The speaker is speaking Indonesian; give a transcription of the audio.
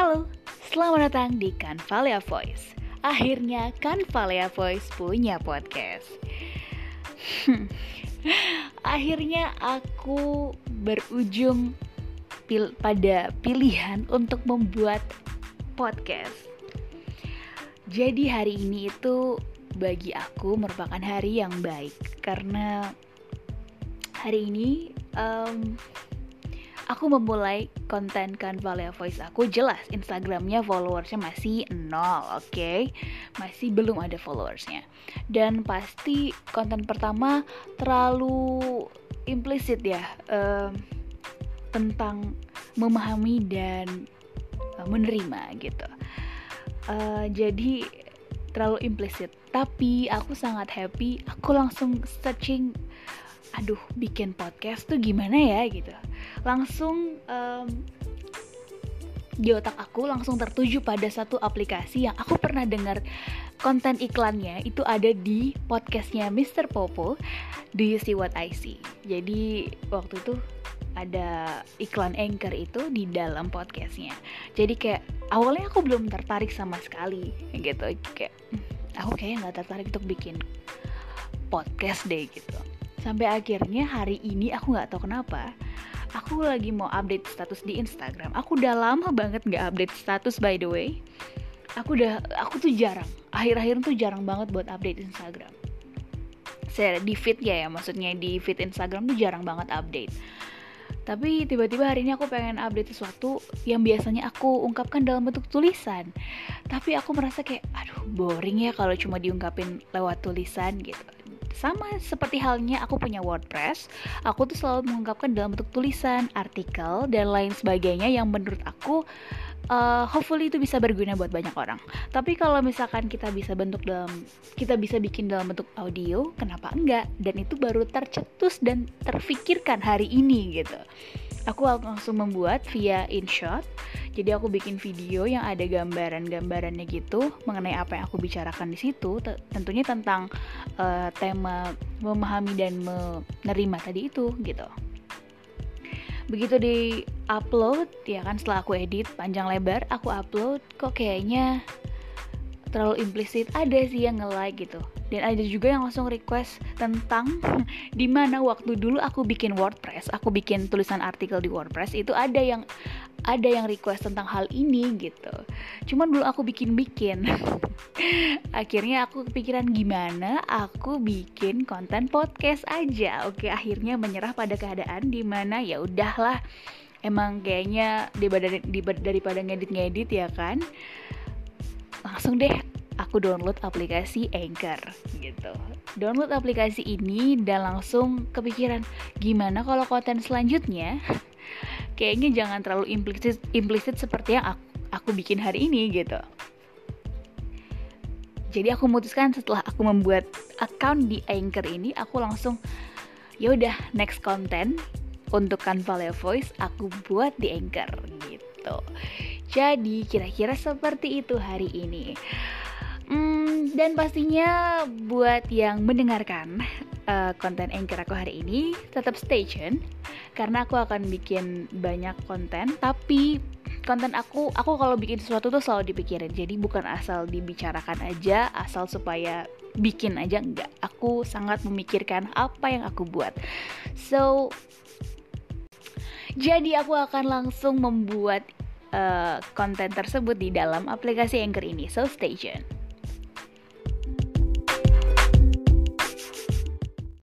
Halo, selamat datang di Kanvalia Voice. Akhirnya Kanvalia Voice punya podcast. Akhirnya aku berujung pil pada pilihan untuk membuat podcast. Jadi hari ini itu bagi aku merupakan hari yang baik karena hari ini um, aku memulai konten Canvalia Voice aku jelas Instagramnya followersnya masih nol oke? Okay? masih belum ada followersnya. Dan pasti konten pertama terlalu implisit ya uh, tentang memahami dan uh, menerima gitu. Uh, jadi terlalu implisit. Tapi aku sangat happy aku langsung searching aduh bikin podcast tuh gimana ya gitu. Langsung um, di otak aku langsung tertuju pada satu aplikasi yang aku pernah dengar konten iklannya itu ada di podcastnya Mr. Popo Do You See What I See. Jadi waktu itu ada iklan anchor itu di dalam podcastnya. Jadi kayak awalnya aku belum tertarik sama sekali gitu. Kayak hmm, aku kayaknya nggak tertarik untuk bikin podcast deh gitu sampai akhirnya hari ini aku nggak tahu kenapa aku lagi mau update status di Instagram. Aku udah lama banget nggak update status by the way. Aku udah aku tuh jarang akhir-akhir tuh jarang banget buat update Instagram. Saya di feed ya ya maksudnya di feed Instagram tuh jarang banget update. Tapi tiba-tiba hari ini aku pengen update sesuatu yang biasanya aku ungkapkan dalam bentuk tulisan. Tapi aku merasa kayak aduh boring ya kalau cuma diungkapin lewat tulisan gitu sama seperti halnya aku punya WordPress, aku tuh selalu mengungkapkan dalam bentuk tulisan, artikel, dan lain sebagainya yang menurut aku uh, hopefully itu bisa berguna buat banyak orang. Tapi kalau misalkan kita bisa bentuk dalam kita bisa bikin dalam bentuk audio, kenapa enggak? Dan itu baru tercetus dan terfikirkan hari ini gitu aku langsung membuat via InShot. Jadi aku bikin video yang ada gambaran-gambarannya gitu mengenai apa yang aku bicarakan di situ. Tentunya tentang uh, tema memahami dan menerima tadi itu gitu. Begitu di upload ya kan setelah aku edit panjang lebar, aku upload kok kayaknya terlalu implisit ada sih yang nge-like gitu. Dan ada juga yang langsung request tentang di mana waktu dulu aku bikin WordPress aku bikin tulisan artikel di WordPress itu ada yang ada yang request tentang hal ini gitu. Cuman belum aku bikin-bikin. Akhirnya aku kepikiran gimana aku bikin konten podcast aja. Oke akhirnya menyerah pada keadaan di mana ya udahlah. Emang kayaknya daripada ngedit-ngedit ya kan langsung deh aku download aplikasi Anchor gitu. Download aplikasi ini dan langsung kepikiran gimana kalau konten selanjutnya kayaknya jangan terlalu implisit implisit seperti yang aku, aku bikin hari ini gitu. Jadi aku memutuskan setelah aku membuat account di Anchor ini aku langsung ya udah next konten untuk Canvalia Voice aku buat di Anchor gitu. Jadi kira-kira seperti itu hari ini. Hmm, dan pastinya buat yang mendengarkan uh, konten anchor aku hari ini tetap stay tune karena aku akan bikin banyak konten tapi konten aku aku kalau bikin sesuatu tuh selalu dipikirin jadi bukan asal dibicarakan aja asal supaya bikin aja enggak aku sangat memikirkan apa yang aku buat so jadi aku akan langsung membuat uh, konten tersebut di dalam aplikasi Anchor ini. So stay tune